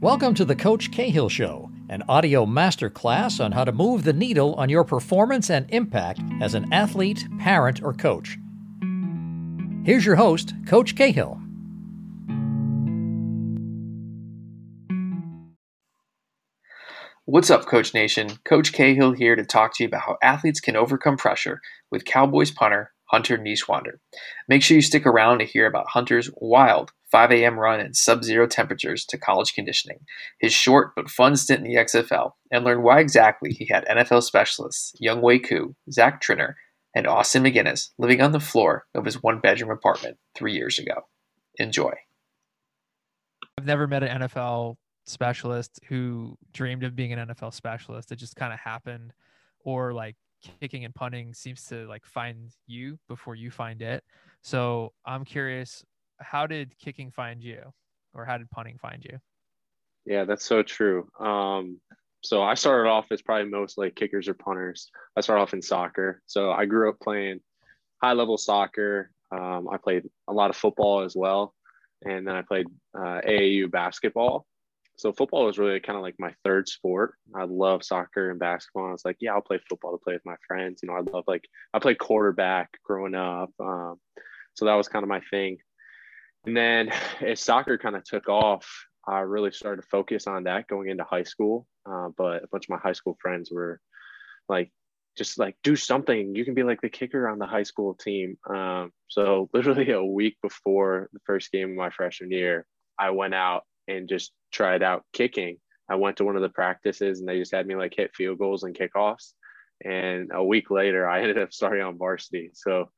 Welcome to the Coach Cahill Show, an audio masterclass on how to move the needle on your performance and impact as an athlete, parent, or coach. Here's your host, Coach Cahill. What's up, Coach Nation? Coach Cahill here to talk to you about how athletes can overcome pressure with Cowboys punter Hunter Niswander. Make sure you stick around to hear about Hunter's wild 5 a.m. run in sub zero temperatures to college conditioning, his short but fun stint in the XFL, and learn why exactly he had NFL specialists Younghoe Koo, Zach Triner, and Austin McGinnis living on the floor of his one bedroom apartment three years ago. Enjoy. I've never met an NFL specialist who dreamed of being an NFL specialist. It just kind of happened, or like kicking and punting seems to like find you before you find it. So I'm curious, how did kicking find you, or how did punting find you? Yeah, that's so true. Um, so I started off as probably most like kickers or punters. I started off in soccer. So I grew up playing high level soccer. Um, I played a lot of football as well, and then I played uh, AAU basketball so football was really kind of like my third sport. I love soccer and basketball. I was like, yeah, I'll play football to play with my friends. You know, I love like I played quarterback growing up, um, so that was kind of my thing. And then as soccer kind of took off, I really started to focus on that going into high school. Uh, but a bunch of my high school friends were like, just like do something. You can be like the kicker on the high school team. Um, so literally a week before the first game of my freshman year, I went out and just tried out kicking. I went to one of the practices and they just had me like hit field goals and kickoffs. And a week later, I ended up starting on varsity. So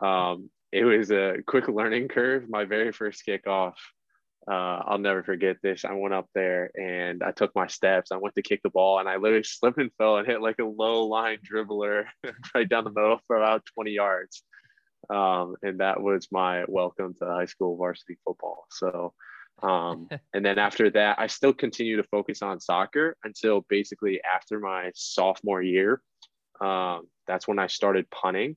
um, it was a quick learning curve. My very first kickoff, uh, I'll never forget this. I went up there and I took my steps. I went to kick the ball and I literally slipped and fell and hit like a low line dribbler right down the middle for about 20 yards. Um, and that was my welcome to high school varsity football. So um, and then after that, I still continue to focus on soccer until basically after my sophomore year. Um, that's when I started punting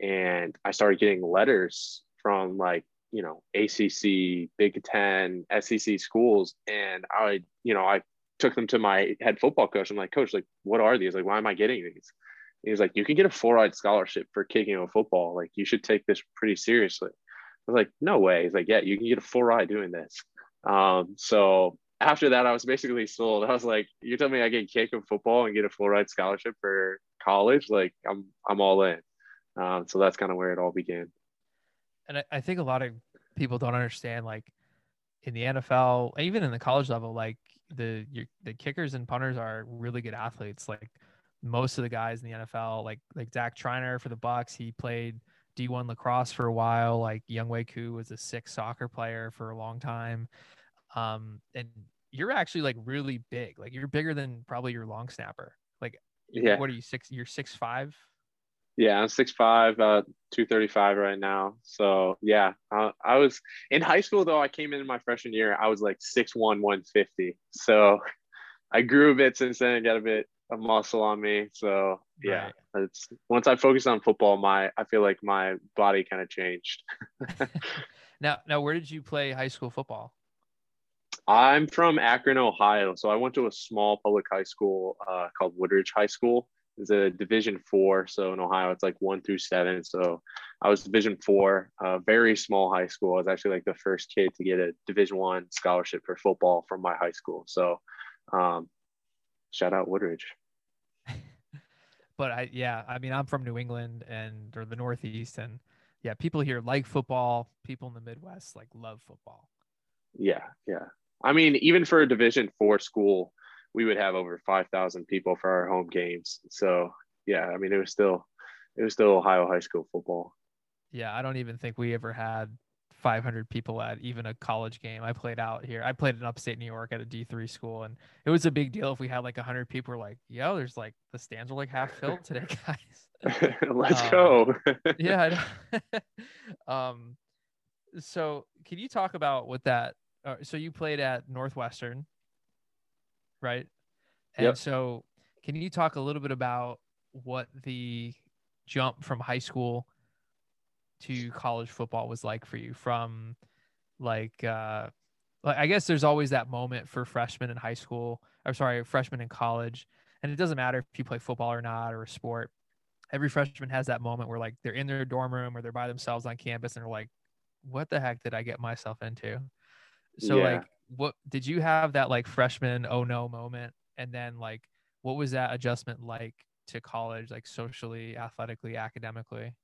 and I started getting letters from like, you know, ACC, Big Ten, SEC schools. And I, you know, I took them to my head football coach. I'm like, coach, like, what are these? Like, why am I getting these? He's like, you can get a full-ride scholarship for kicking a football. Like, you should take this pretty seriously. Was like, no way. He's like, yeah, you can get a full ride doing this. Um, so after that, I was basically sold. I was like, you tell me I can kick in football and get a full ride scholarship for college, like I'm I'm all in. Um, so that's kind of where it all began. And I, I think a lot of people don't understand, like in the NFL, even in the college level, like the your, the kickers and punters are really good athletes. Like most of the guys in the NFL, like like Zach Triner for the Bucks, he played D1 lacrosse for a while. Like Younghoe Koo was a six soccer player for a long time. Um, and you're actually like really big. Like you're bigger than probably your long snapper. Like, yeah. What are you six? You're six five. Yeah, I'm six five, uh, two thirty five right now. So yeah, uh, I was in high school though. I came in my freshman year. I was like six one, one fifty. So I grew a bit since then. Got a bit of muscle on me. So yeah, right. it's once I focused on football, my I feel like my body kind of changed. now, now, where did you play high school football? I'm from Akron, Ohio. So I went to a small public high school uh, called Woodridge High School. It's a Division Four. So in Ohio, it's like one through seven. So I was Division Four, a very small high school. I was actually like the first kid to get a Division One scholarship for football from my high school. So um, shout out Woodridge. but I, yeah, I mean, I'm from New England and or the Northeast, and yeah, people here like football. People in the Midwest like love football. Yeah, yeah. I mean, even for a Division Four school, we would have over five thousand people for our home games. So yeah, I mean, it was still, it was still Ohio high school football. Yeah, I don't even think we ever had 500 people at even a college game. I played out here. I played in upstate New York at a D3 school, and it was a big deal if we had like 100 people. Were like, yo, there's like the stands are like half filled today, guys. Let's um, go. yeah. um. So, can you talk about what that? Uh, so you played at Northwestern, right? And yep. so, can you talk a little bit about what the jump from high school to college football was like for you from like uh like I guess there's always that moment for freshmen in high school, I'm sorry, freshmen in college, and it doesn't matter if you play football or not or a sport. Every freshman has that moment where like they're in their dorm room or they're by themselves on campus and they're like, "What the heck did I get myself into?" So Yeah. like, what did you have that like freshman oh no moment, and then like, what was that adjustment like to college, like socially, athletically, academically?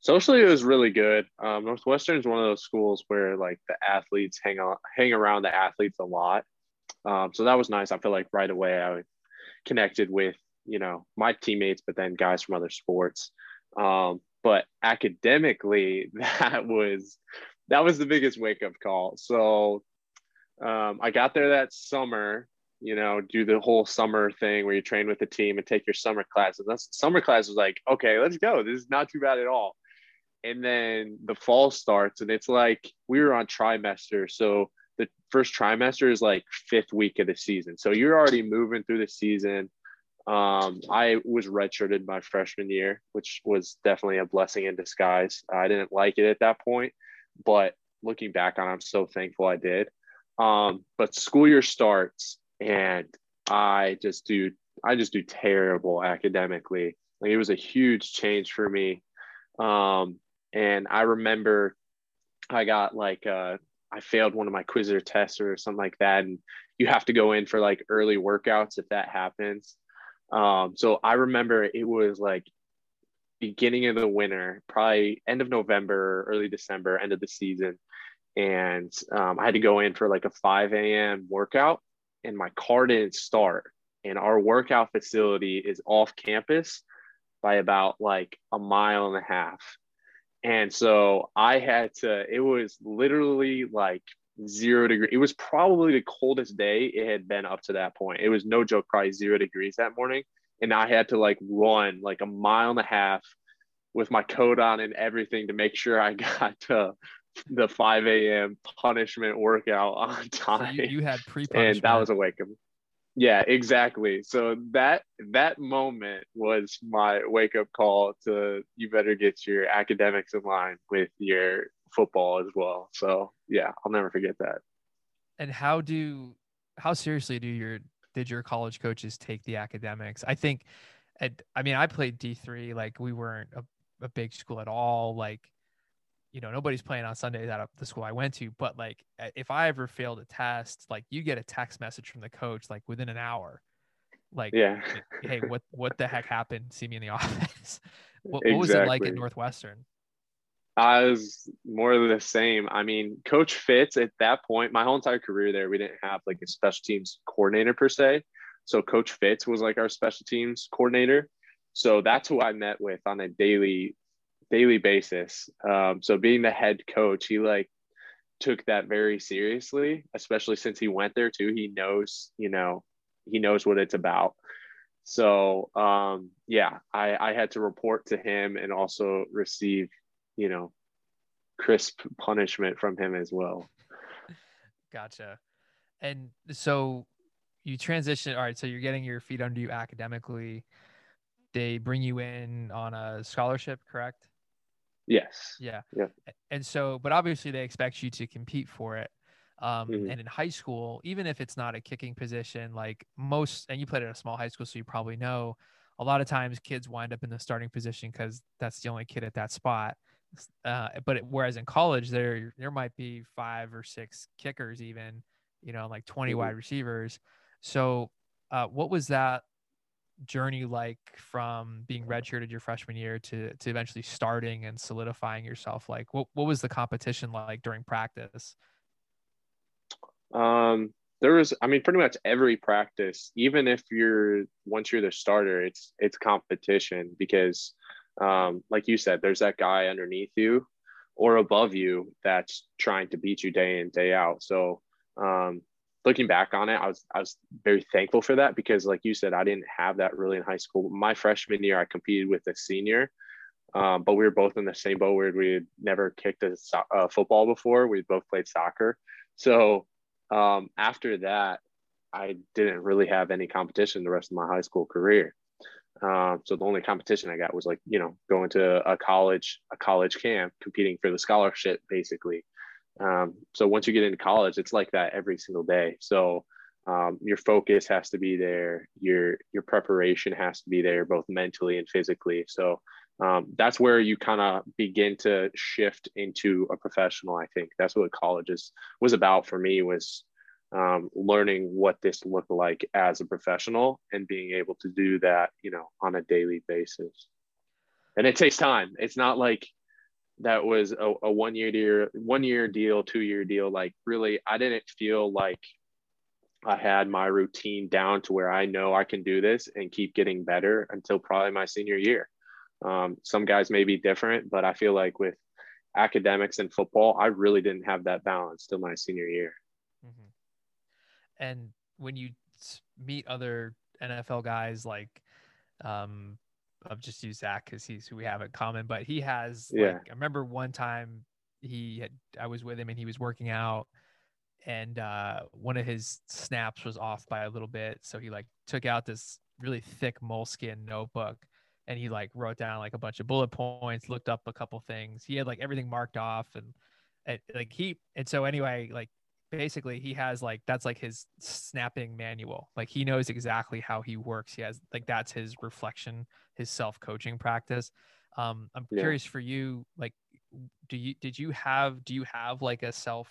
Socially, it was really good. Um, Northwestern is one of those schools where like the athletes hang on, hang around the athletes a lot. Um, so that was nice. I feel like right away I connected with you know my teammates, but then guys from other sports. Um, but academically, that was that was the biggest wake up call. So um, I got there that summer. You know, do the whole summer thing where you train with the team and take your summer classes. That's summer class was like, okay, let's go. This is not too bad at all and then the fall starts and it's like we were on trimester so the first trimester is like fifth week of the season. So you're already moving through the season. Um, i was redshirted my freshman year which was definitely a blessing in disguise. I didn't like it at that point but looking back on it i'm so thankful i did. Um, but school year starts and i just do i just do terrible academically. Like it was a huge change for me. Um, and I remember I got like uh, I failed one of my quiz or tests or something like that, and you have to go in for like early workouts if that happens. Um, so I remember it was like beginning of the winter, probably end of November, early December, end of the season, and um, I had to go in for like a 5 a.m. workout, and my car didn't start. And our workout facility is off campus by about like a mile and a half. And so I had to, it was literally like zero degree. It was probably the coldest day it had been up to that point. It was no joke, probably zero degrees that morning. And I had to like run like a mile and a half with my coat on and everything to make sure I got to the 5 a.m. punishment workout on So time. you, you had pre and that was a wake up. Yeah, exactly. So that that moment was my wake up call to you better get your academics in line with your football as well. So yeah, I'll never forget that. and how do how seriously do your did your college coaches take the academics i think at, i mean i played d3 like we weren't a, a big school at all like you know nobody's playing on sundays at the school i went to but like uh, if i ever failed a test like you get a text message from the coach like within an hour like Yeah. hey what what the heck happened see me in the office what, what was it like at northwestern I was more of the same. I mean, Coach Fitz at that point, my whole entire career there, we didn't have like a special teams coordinator per se. So Coach Fitz was like our special teams coordinator. So that's who I met with on a daily, daily basis. Um, so being the head coach, he like took that very seriously, especially since he went there too. He knows, you know, he knows what it's about. So um, yeah, I, I had to report to him and also receive you know, crisp punishment from him as well. Gotcha. And so you transition. All right. So you're getting your feet under you academically. They bring you in on a scholarship, correct? Yes. Yeah. Yeah. And so, but obviously they expect you to compete for it. Um, Mhm. And in high school, even if it's not a kicking position, like most, and you played at a small high school, so you probably know a lot of times kids wind up in the starting position because that's the only kid at that spot. Uh, but it, whereas in college, there there might be five or six kickers, even you know, like 20 Mhm. wide receivers. So, uh, what was that journey like from being redshirted your freshman year to to eventually starting and solidifying yourself? Like, what what was the competition like during practice? Um, there was, I mean, pretty much every practice, even if you're once you're the starter, it's it's competition because, um, like you said, there's that guy underneath you or above you that's trying to beat you day in day out. So, um, looking back on it, I was I was very thankful for that because, like you said, I didn't have that really in high school. My freshman year, I competed with a senior. Um, but we were both in the same boat where we had never kicked a so- uh, football before. We both played soccer. So um, after that, I didn't really have any competition the rest of my high school career. Um, so the only competition I got was like you know going to a college a college camp competing for the scholarship basically. Um, so once you get into college, it's like that every single day. So um, your focus has to be there. Your your preparation has to be there, both mentally and physically. So um, that's where you kind of begin to shift into a professional. I think that's what college is, was about for me was um, learning what this looked like as a professional and being able to do that, you know, on a daily basis. And it takes time. It's not like that was a, a one year deal, one year deal, two year deal. Like really, I didn't feel like I had my routine down to where I know I can do this and keep getting better until probably my senior year. Um, some guys may be different, but I feel like with academics and football, I really didn't have that balance till my senior year. Mm-hmm. And when you meet other NFL guys, like, um, I've just used Zach because he's who we have in common, but he has, yeah. Like, I remember one time he had, I was with him and he was working out and uh, one of his snaps was off by a little bit. So he like took out this really thick moleskin notebook and he like wrote down like a bunch of bullet points, looked up a couple things. He had like everything marked off and, and like he and so anyway, like basically he has like that's like his snapping manual. Like he knows exactly how he works. He has like that's his reflection, his self-coaching practice. Um, I'm yeah. curious for you, like do you did you have do you have like a self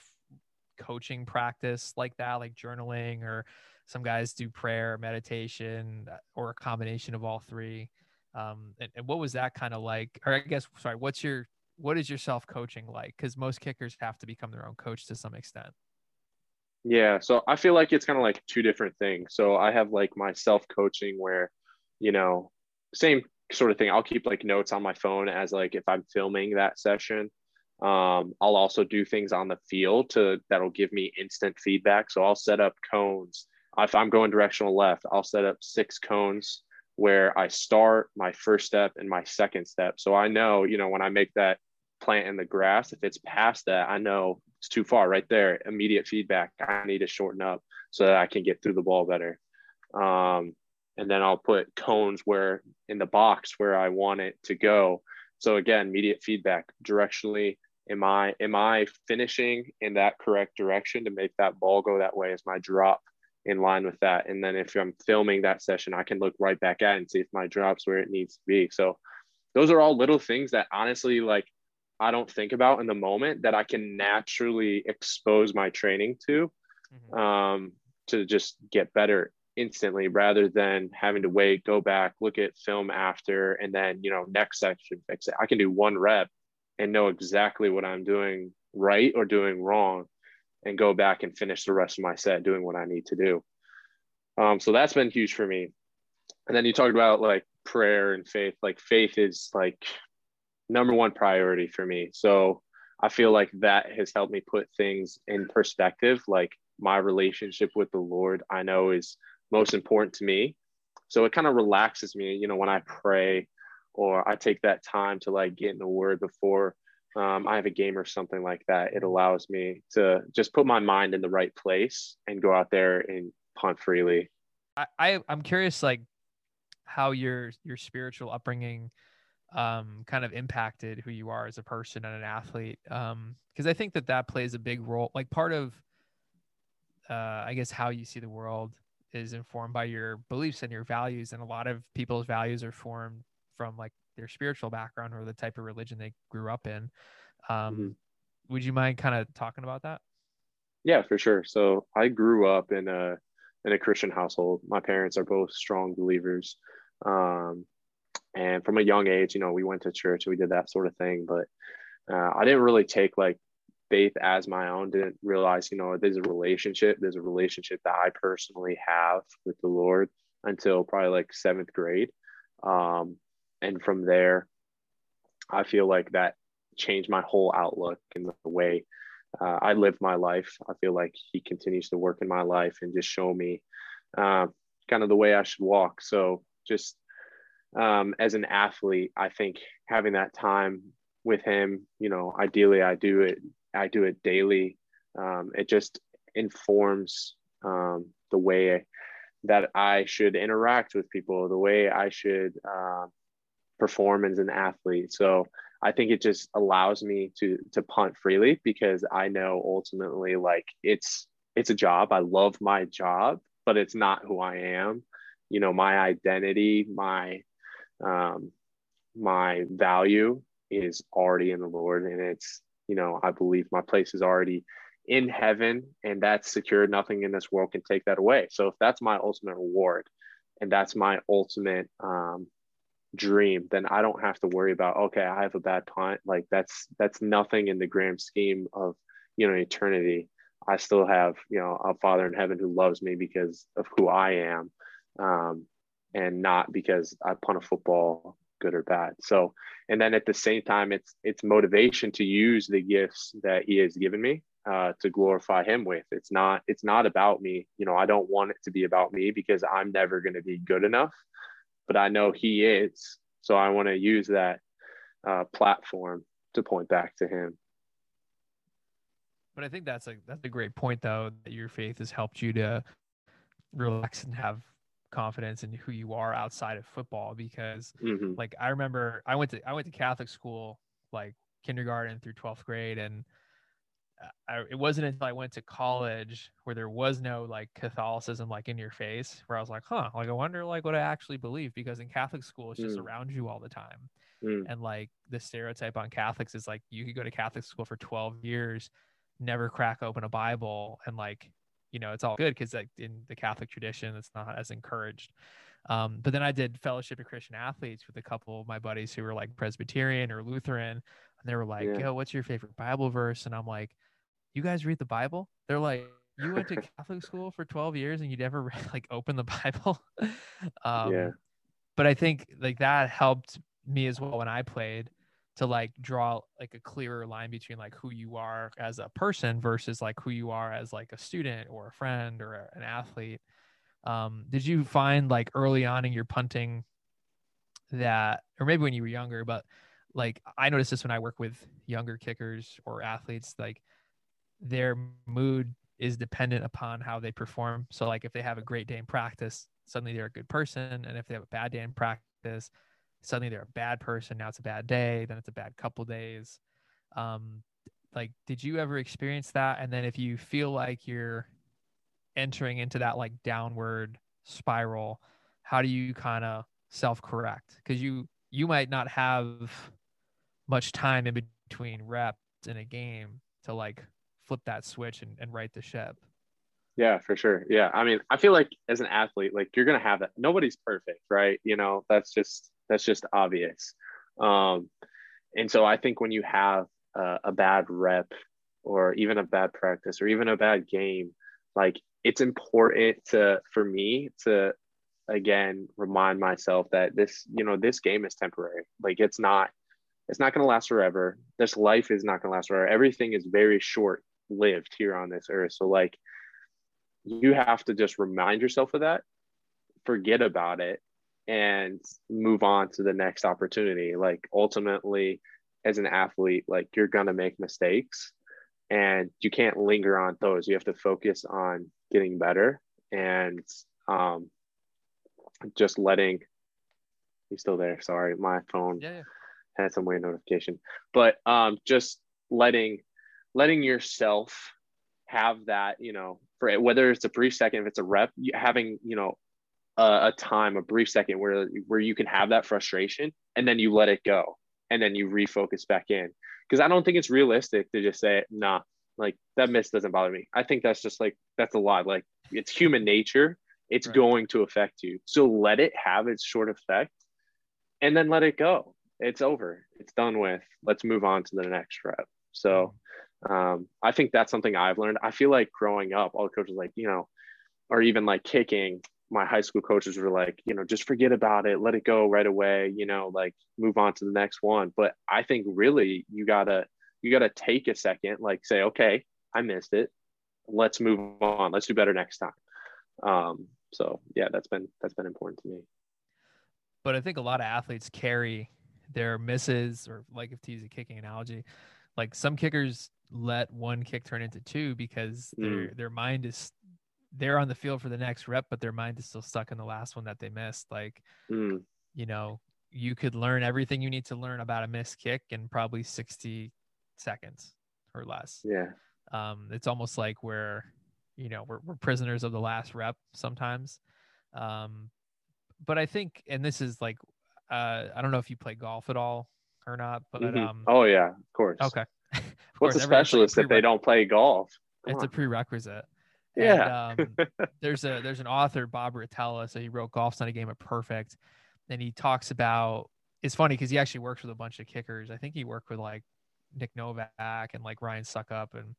coaching practice like that, like journaling, or some guys do prayer, meditation, uh, or a combination of all three. Um, and, and what was that kind of like? Or I guess, sorry, what's your what is your self coaching like? Because most kickers have to become their own coach to some extent. Yeah, so I feel like it's kind of like two different things. So I have like my self coaching where, you know, same sort of thing. I'll keep like notes on my phone as like if I'm filming that session. Um, I'll also do things on the field to that'll give me instant feedback. So I'll set up cones. If I'm going directional left, I'll set up six cones where I start my first step and my second step. So I know, you know, when I make that plant in the grass, if it's past that, I know it's too far right there. Immediate feedback. I need to shorten up so that I can get through the ball better. Um, and then I'll put cones where in the box where I want it to go. So again, immediate feedback directionally am i am i finishing in that correct direction to make that ball go that way is my drop in line with that and then if i'm filming that session i can look right back at and see if my drops where it needs to be so those are all little things that honestly like i don't think about in the moment that i can naturally expose my training to mm-hmm. um, to just get better instantly rather than having to wait go back look at film after and then you know next section fix it i can do one rep and know exactly what I'm doing right or doing wrong and go back and finish the rest of my set doing what I need to do. Um, so that's been huge for me. And then you talked about like prayer and faith. Like faith is like number one priority for me. So I feel like that has helped me put things in perspective. Like my relationship with the Lord, I know is most important to me. So it kind of relaxes me, you know, when I pray or I take that time to like get in the word before um, I have a game or something like that. It allows me to just put my mind in the right place and go out there and punt freely. I, I I'm curious like how your your spiritual upbringing um, kind of impacted who you are as a person and an athlete. Um, because I think that that plays a big role. Like part of, uh, I guess how you see the world is informed by your beliefs and your values, and a lot of people's values are formed from like their spiritual background or the type of religion they grew up in. Um, mm-hmm. Would you mind kind of talking about that? Yeah, for sure. So I grew up in a in a Christian household. My parents are both strong believers, um, and from a young age, you know, we went to church and we did that sort of thing. But uh, I didn't really take like faith as my own. Didn't realize, you know, there's a relationship. There's a relationship that I personally have with the Lord until probably like seventh grade. Um, and from there i feel like that changed my whole outlook and the way uh, i live my life i feel like he continues to work in my life and just show me uh, kind of the way i should walk so just um, as an athlete i think having that time with him you know ideally i do it i do it daily um, it just informs um, the way that i should interact with people the way i should uh, perform as an athlete. So I think it just allows me to to punt freely because I know ultimately like it's it's a job. I love my job, but it's not who I am. You know, my identity, my um my value is already in the Lord and it's, you know, I believe my place is already in heaven and that's secure. Nothing in this world can take that away. So if that's my ultimate reward and that's my ultimate um dream, then I don't have to worry about, okay, I have a bad punt. Like that's that's nothing in the grand scheme of, you know, eternity. I still have, you know, a father in heaven who loves me because of who I am. Um, and not because I punt a football good or bad. So, and then at the same time, it's it's motivation to use the gifts that He has given me uh, to glorify Him with. It's not it's not about me. You know, I don't want it to be about me because I'm never going to be good enough but I know he is. So I want to use that uh, platform to point back to him. But I think that's a that's a great point though that your faith has helped you to relax and have confidence in who you are outside of football because mm-hmm. like I remember I went to I went to Catholic school like kindergarten through 12th grade and I, it wasn't until I went to college where there was no like Catholicism like in your face where I was like, huh, like I wonder like what I actually believe because in Catholic school it's just mm. around you all the time. Mm. And like the stereotype on Catholics is like you could go to Catholic school for 12 years, never crack open a Bible and like, you know, it's all good because like in the Catholic tradition it's not as encouraged. Um, but then I did fellowship of Christian athletes with a couple of my buddies who were like Presbyterian or Lutheran, and they were like, yeah. "Yo, what's your favorite Bible verse?" And I'm like, you guys read the Bible? They're like, you went to Catholic school for 12 years and you never like open the Bible. um, yeah. But I think like that helped me as well when I played to like draw like a clearer line between like who you are as a person versus like who you are as like a student or a friend or an athlete. Um, did you find like early on in your punting that, or maybe when you were younger, but like I noticed this when I work with younger kickers or athletes, like their mood is dependent upon how they perform. So like if they have a great day in practice, suddenly they're a good person. And if they have a bad day in practice, suddenly they're a bad person. Now it's a bad day, then it's a bad couple days. Um, like, did you ever experience that? And then if you feel like you're entering into that like downward spiral, how do you kind of self correct? Because you you might not have much time in between reps in a game to like flip that switch and, and right the ship. Yeah, for sure. Yeah. I mean, I feel like as an athlete, like you're gonna have that. Nobody's perfect, right? You know, that's just that's just obvious. Um, and so I think when you have a, a bad rep or even a bad practice or even a bad game, like it's important to for me to again remind myself that this, you know, this game is temporary. Like it's not it's not going to last forever. This life is not going to last forever. Everything is very short lived here on this earth. So like you have to just remind yourself of that, forget about it, and move on to the next opportunity. Like ultimately, as an athlete, like you're gonna make mistakes and you can't linger on those. You have to focus on getting better and um just letting he's still there. Sorry, my phone yeah, yeah. had some weird notification. But um just letting letting yourself have that, you know, for whether it's a brief second, if it's a rep, having, you know, a, a time, a brief second where where you can have that frustration and then you let it go and then you refocus back in. Because I don't think it's realistic to just say, nah, like that miss doesn't bother me. I think that's just like that's a lot. Like it's human nature. It's right. going to affect you. So let it have its short effect and then let it go. It's over. It's done with. Let's move on to the next rep. So um, I think that's something I've learned. I feel like growing up, all the coaches like, you know, or even like kicking, my high school coaches were like, you know, just forget about it, let it go right away, you know, like move on to the next one. But I think really you gotta you gotta take a second, like say, okay, I missed it. Let's move on. Let's do better next time. Um, so yeah, that's been that's been important to me. But I think a lot of athletes carry their misses, or like if to use a kicking analogy, like some kickers let one kick turn into two because mm. their their mind is they're on the field for the next rep, but their mind is still stuck in the last one that they missed. Like, mm. you know, you could learn everything you need to learn about a missed kick in probably 60 seconds or less. Yeah. Um, it's almost like we're, you know, we're, we're prisoners of the last rep sometimes. Um, but I think, and this is like, uh, I don't know if you play golf at all or not, but Mhm. um, oh yeah, of course. okay. Of What's course, a specialist if they don't play golf? Come It's a prerequisite. Yeah. And, um, there's a there's an author Bob Rotella, so he wrote Golf's Not a Game of Perfect, and he talks about. It's funny because he actually works with a bunch of kickers. I think he worked with like Nick Novak and like Ryan Succop, and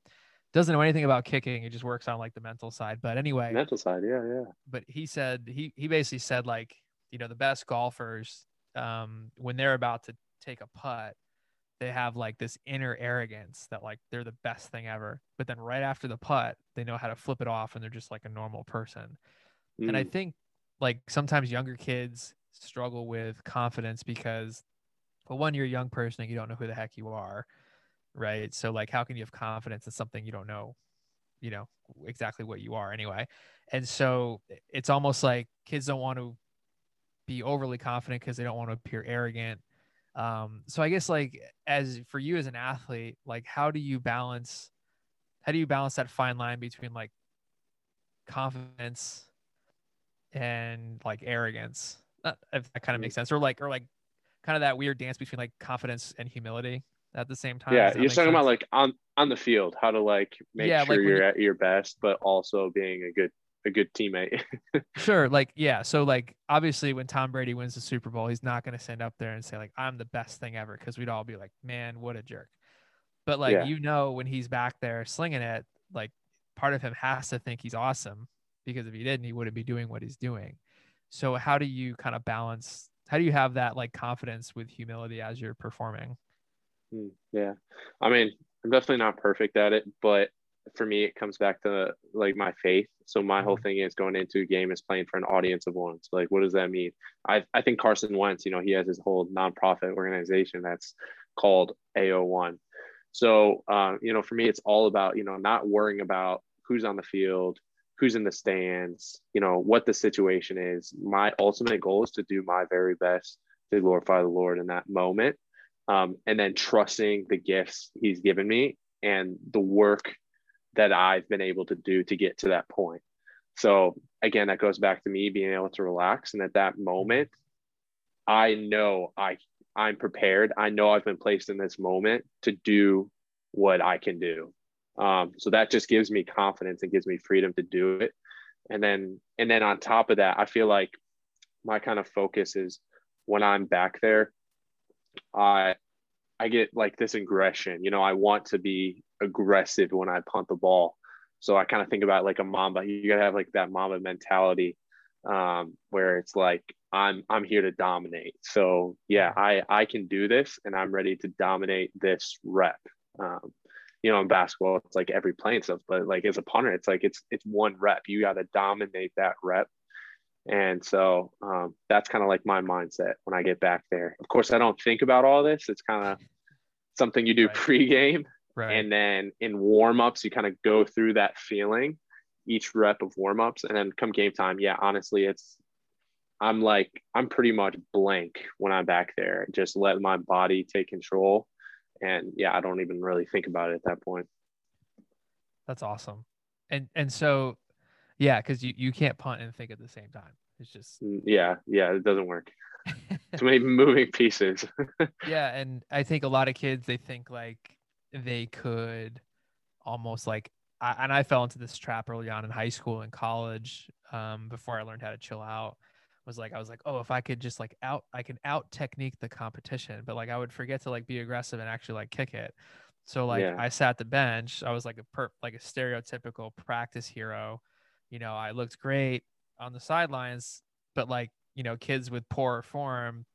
doesn't know anything about kicking. He just works on like the mental side. But anyway, Mental side, yeah, yeah. but he said he he basically said like you know the best golfers um when they're about to take a putt they have like this inner arrogance that like they're the best thing ever but then right after the putt they know how to flip it off and they're just like a normal person. And i Mm, think like sometimes younger kids struggle with confidence because well one you're a young person and you don't know who the heck you are right? So like how can you have confidence in something you don't know you know exactly what you are anyway? And so it's almost like kids don't want to be overly confident because they don't want to appear arrogant um so i guess like as for you as an athlete like how do you balance how do you balance that fine line between like confidence and like arrogance? Not- if that kind of makes sense. Or like or like kind of that weird dance between like confidence and humility at the same time. Yeah, you're talking about like on on the field, how to like make Yeah, sure like you're you- at your best, but also being a good a good teammate. Sure, like yeah. So like obviously when Tom Brady wins the Super Bowl, he's not going to stand up there and say like I'm the best thing ever because we'd all be like, "Man, what a jerk." But like Yeah. you know when he's back there slinging it, like part of him has to think he's awesome because if he didn't, he wouldn't be doing what he's doing. So how do you kind of balance how do you have that like confidence with humility as you're performing? Mm, yeah. I mean, I'm definitely not perfect at it, but for me, it comes back to like my faith. So my whole thing is going into a game is playing for an audience of one. So like, what does that mean? I, I think Carson Wentz, you know, he has his whole nonprofit organization that's called AO1. So, uh, you know, for me, it's all about, you know, not worrying about who's on the field, who's in the stands, you know, what the situation is. My ultimate goal is to do my very best to glorify the Lord in that moment. Um, and then trusting the gifts he's given me and the work that I've been able to do to get to that point. So again, that goes back to me being able to relax. And at that moment, I know I I'm prepared. I know I've been placed in this moment to do what I can do. Um, so that just gives me confidence and gives me freedom to do it. And then and then on top of that, I feel like my kind of focus is when I'm back there, I I get like this aggression. You know, I want to be aggressive when I punt the ball. So I kind of think about like a mamba. You gotta have like that mamba mentality, um, where it's like I'm I'm here to dominate. So yeah, I I can do this, and I'm ready to dominate this rep. Um, you know, in basketball, it's like every play and stuff, but like as a punter, it's like it's it's one rep. You got to dominate that rep. And so um, that's kind of like my mindset when I get back there. Of course, I don't think about all this. It's kind of something you do Right. pre-game, Right. and then in warm-ups, you kind of go through that feeling, each rep of warm-ups, and then come game time. Yeah, honestly, it's I'm like I'm pretty much blank when I'm back there. Just let my body take control, and yeah, I don't even really think about it at that point. That's awesome. And and so yeah, because you, you can't punt and think at the same time. It's just Mm, Yeah, yeah, it doesn't work. Too many moving pieces. yeah, and I think a lot of kids they think like they could almost like I, and I fell into this trap early on in high school and college um, before I learned how to chill out was like I was like oh if I could just like out I can out technique the competition but like I would forget to like be aggressive and actually like kick it. So like Yeah. I sat the bench. I was like a per like a stereotypical practice hero. You know I looked great on the sidelines but like you know kids with poor form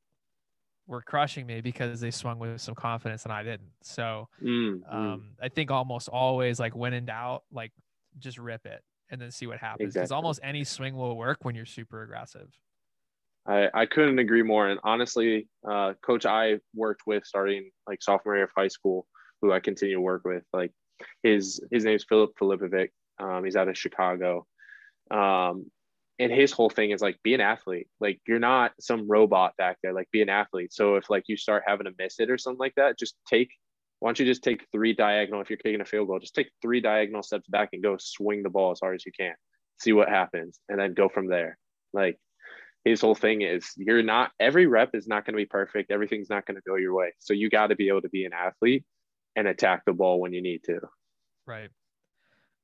were crushing me because they swung with some confidence and I didn't. So Mm, mm. um, I think almost always like when in doubt, like just rip it and then see what happens. Because Exactly. almost any swing will work when you're super aggressive. I, I couldn't agree more. And honestly, uh, coach I worked with starting like sophomore year of high school, who I continue to work with, like his his name's Philip Filipovic. Um, he's out of Chicago. Um, and his whole thing is like be an athlete. Like you're not some robot back there. Like be an athlete. So if like you start having to miss it or something like that just take why don't you just take three diagonal if you're kicking a field goal just take three diagonal steps back and go swing the ball as hard as you can. See what happens and then go from there. Like his whole thing is you're not every rep is not going to be perfect. Everything's not going to go your way. So you got to be able to be an athlete and attack the ball when you need to. Right.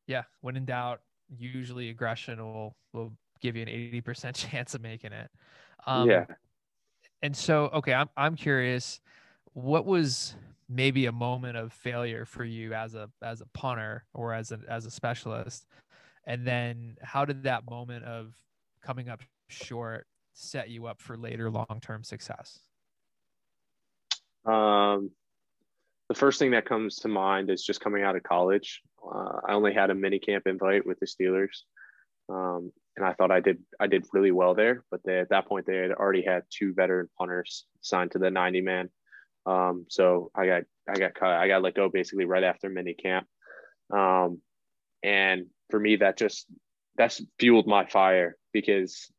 Yeah when in doubt usually aggression will will give you an 80% chance of making it. Um, yeah. And so, okay, I'm, I'm curious, what was maybe a moment of failure for you as a, as a punter or as a, as a specialist? And then how did that moment of coming up short set you up for later long-term success? Um, the first thing that comes to mind is just coming out of college. Uh, I only had a mini camp invite with the Steelers. Um, and I thought I did I did really well there. But they, at that point, they had already had two veteran punters signed to the 90 man. Um, so I got I got cut. I got let go basically right after mini camp. Um, and for me, that just that's fueled my fire because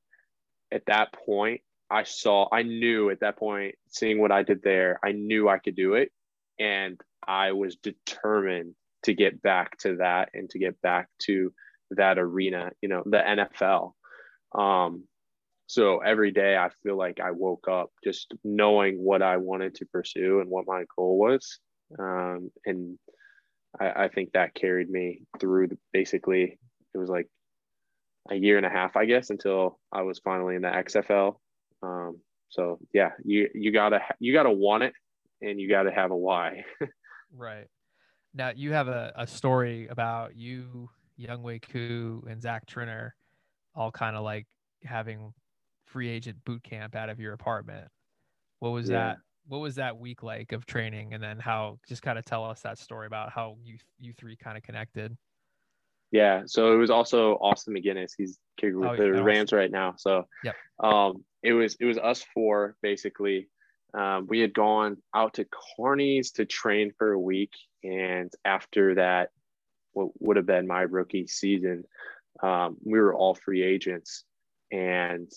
at that point I saw I knew at that point seeing what I did there I knew I could do it and I was determined to get back to that and to get back to that arena, you know, the NFL. Um, so every day I feel like I woke up just knowing what I wanted to pursue and what my goal was. Um, and I, I, think that carried me through the, basically, it was like a year and a half, I guess, until I was finally in the XFL. Um, so yeah, you, you gotta, you gotta want it and you gotta have a why. right. Now you have a, a story about you Younghoe Koo and Zach Triner all kind of like having free agent boot camp out of your apartment. What was yeah. that? What was that week like of training? And then how just kind of tell us that story about how you you three kind of connected. Yeah, so it was also Austin McGinnis. He's kicking with oh, the yeah, Rams right now. So yep. um, it was it was us four basically. Um, we had gone out to Carney's to train for a week, and after that, what would have been my rookie season, um, we were all free agents, and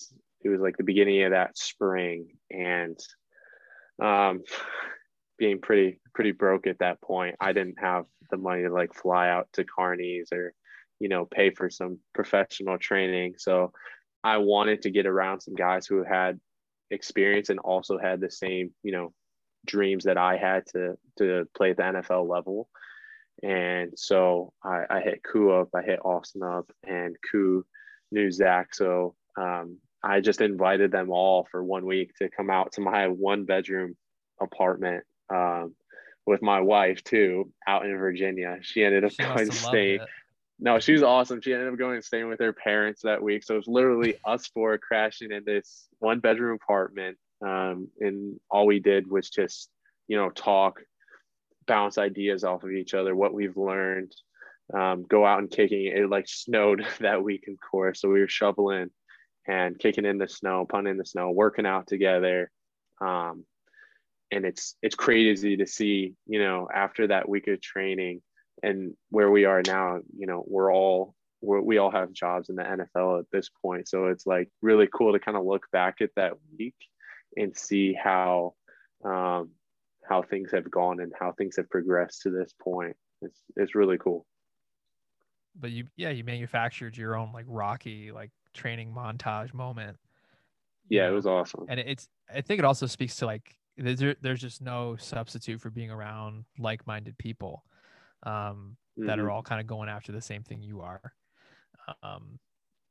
it was like the beginning of that spring, and um, being pretty pretty broke at that point, I didn't have the money to like fly out to Carney's or you know pay for some professional training, so I wanted to get around some guys who had experience and also had the same you know dreams that I had to to play at the NFL level. And so I, I hit Koo up, I hit Austin up, and Koo knew Zach. So um, I just invited them all for one week to come out to my one bedroom apartment um, with my wife too, out in Virginia. She ended up she going to stay. No, she was awesome. She ended up going and staying with her parents that week. So it was literally us four crashing in this one bedroom apartment. Um, and all we did was just, you know, talk, bounce ideas off of each other, what we've learned, um, go out and kicking. It like snowed that week in course. So we were shoveling and kicking in the snow, punting in the snow, working out together. Um, and it's it's crazy to see, you know, after that week of training and where we are now, you know, we're all we're, we all have jobs in the NFL at this point. So it's like really cool to kind of look back at that week and see how um, how things have gone and how things have progressed to this point. It's it's really cool. But you yeah, you manufactured your own like Rocky like training montage moment. Yeah, it was awesome. And it's I think it also speaks to like there's there's just no substitute for being around like-minded people um, mm-hmm. that are mm-hmm. all kind of going after the same thing you are. Um,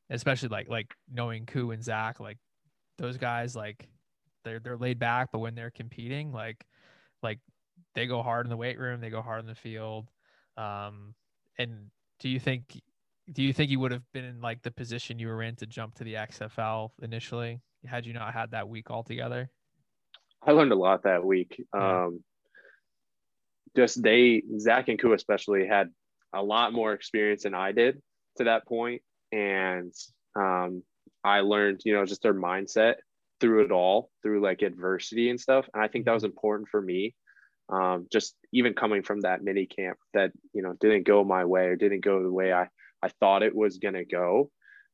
especially like like knowing Koo and Zach, like those guys, like they're they're laid back, but when they're competing, like like they go hard in the weight room, they go hard in the field. Um, and do you think do you think you would have been in like the position you were in to jump to the XFL initially had you not had that week altogether? I learned a lot that week. Yeah. Um, just they Zach and Koo especially had a lot more experience than I did to that point, and um, I learned you know just their mindset through it all, through like adversity and stuff. And I think that was important for me. Um, just even coming from that mini camp that, you know, didn't go my way or didn't go the way I, I thought it was going to go.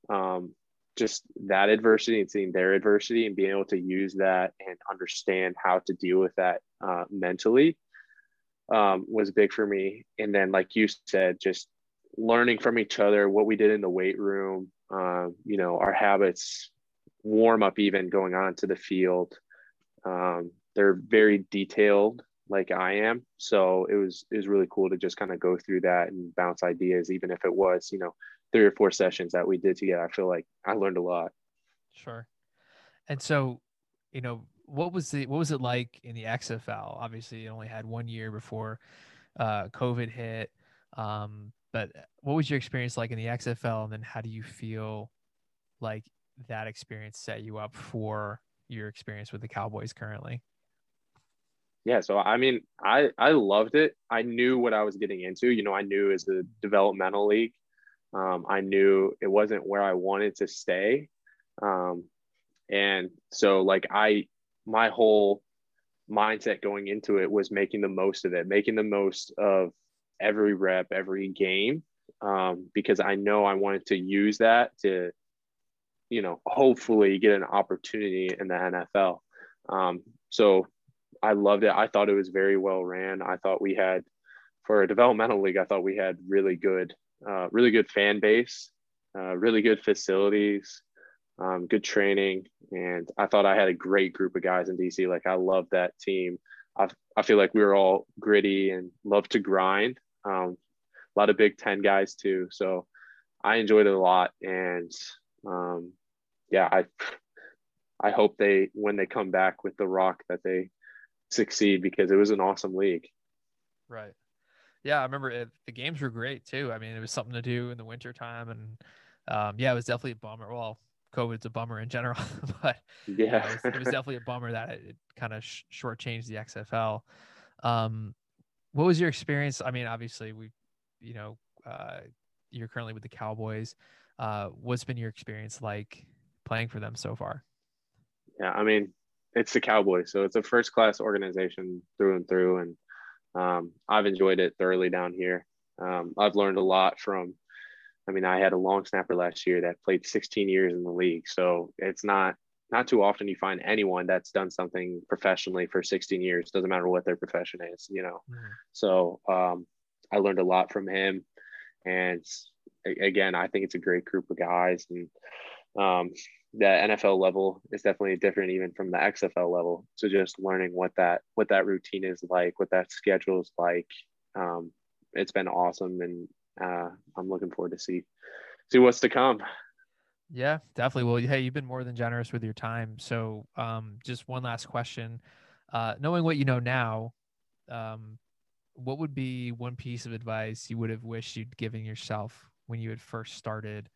Um, just that adversity and seeing their adversity and being able to use that and understand how to deal with that uh, mentally um, was big for me. And then, like you said, just learning from each other what we did in the weight room, uh, you know, our habits, warm up, even going on to the field. Um, they're very detailed, like I am. So it was it was really cool to just kind of go through that and bounce ideas, even if it was, you know, three or four sessions that we did together. I feel like I learned a lot. Sure. And so, you know, what was the what was it like in the XFL? Obviously, you only had one year before uh, COVID hit. Um, but what was your experience like in the XFL, and then how do you feel like that experience set you up for your experience with the Cowboys currently? Yeah, so I mean, I I loved it. I knew what I was getting into. You know, I knew as a developmental league, um, I knew it wasn't where I wanted to stay, um, and so like I, my whole mindset going into it was making the most of it, making the most of every rep, every game, um, because I know I wanted to use that to, you know, hopefully get an opportunity in the NFL. Um, so I loved it. I thought it was very well ran. I thought we had, for a developmental league, I thought we had really good, uh, really good fan base, uh, really good facilities, um, good training, and I thought I had a great group of guys in DC. Like I love that team. I, I feel like we were all gritty and love to grind. Um, a lot of Big Ten guys too. So I enjoyed it a lot, and um, yeah, I I hope they when they come back with the Rock that they succeed because it was an awesome league. Right. Yeah, I remember it, the games were great too. I mean, it was something to do in the winter time, and um, yeah, it was definitely a bummer. Well, COVID's a bummer in general, but yeah, it, was, it, was, definitely a bummer that it, it kind of sh- shortchanged the XFL. Um, what was your experience? I mean, obviously, we, you know, uh, you're currently with the Cowboys. Uh, what's been your experience like playing for them so far? Yeah, I mean, it's the Cowboys, so it's a first class organization through and through, and um, I've enjoyed it thoroughly down here. Um, I've learned a lot from. I mean, I had a long snapper last year that played 16 years in the league, so it's not not too often you find anyone that's done something professionally for 16 years. Doesn't matter what their profession is, you know. Mm-hmm. So um, I learned a lot from him, and again, I think it's a great group of guys, and um, the NFL level is definitely different even from the XFL level. So just learning what that what that routine is like, what that schedule is like. Um, it's been awesome, and uh, I'm looking forward to see see what's to come. Yeah, definitely. Well, hey, you've been more than generous with your time. So, um, just one last question. Uh, knowing what you know now, um, what would be one piece of advice you would have wished you'd given yourself when you had first started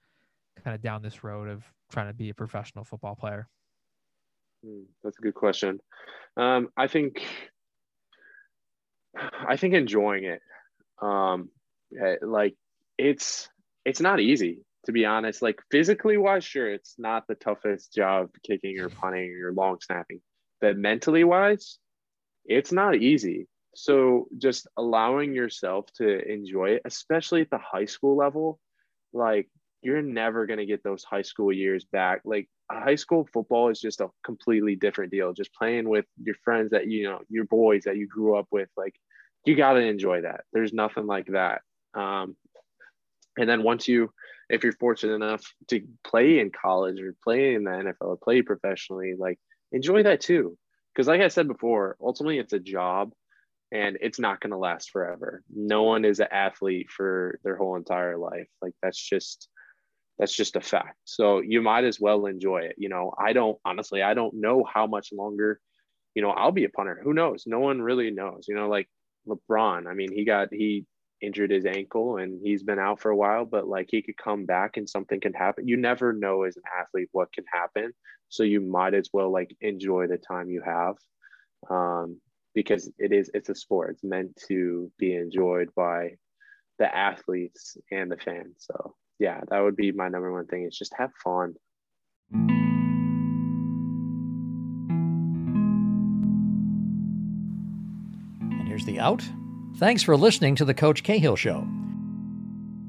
kind of down this road of trying to be a professional football player? Hmm, that's a good question. Um, I think, I think enjoying it, um, eh, like it's it's not easy to be honest. Like physically wise, sure, it's not the toughest job kicking or punting or long snapping, but mentally wise, it's not easy. So just allowing yourself to enjoy it, especially at the high school level, like you're never going to get those high school years back. Like high school football is just a completely different deal. Just playing with your friends that you know, your boys that you grew up with, like you got to enjoy that. There's nothing like that. Um, and then once you, if you're fortunate enough to play in college or play in the NFL or play professionally, like enjoy that too. Because like I said before, ultimately it's a job and it's not going to last forever. No one is an athlete for their whole entire life. Like that's just that's just a fact. So you might as well enjoy it. You know, I don't honestly, I don't know how much longer, you know, I'll be a punter. Who knows? No one really knows. You know, like LeBron. I mean, he got he injured his ankle and he's been out for a while, but like he could come back and something can happen. You never know as an athlete what can happen. So you might as well like enjoy the time you have. Um, because it is it's a sport. It's meant to be enjoyed by the athletes and the fans. So yeah, that would be my number one thing is just have fun. And here's the out. Thanks for listening to the Coach Cahill Show.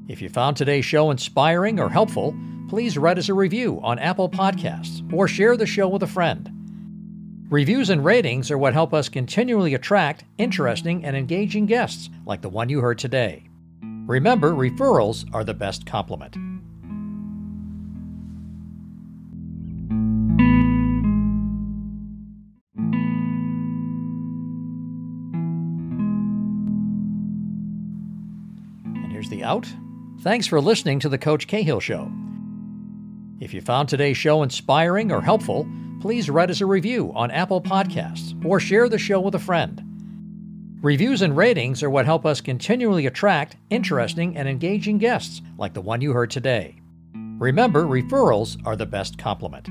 If you found today's show inspiring or helpful, please write us a review on Apple Podcasts or share the show with a friend. Reviews and ratings are what help us continually attract interesting and engaging guests like the one you heard today. Remember, referrals are the best compliment. And here's the out. Thanks for listening to the Coach Cahill Show. If you found today's show inspiring or helpful, please write us a review on Apple Podcasts or share the show with a friend. Reviews and ratings are what help us continually attract interesting and engaging guests like the one you heard today. Remember, referrals are the best compliment.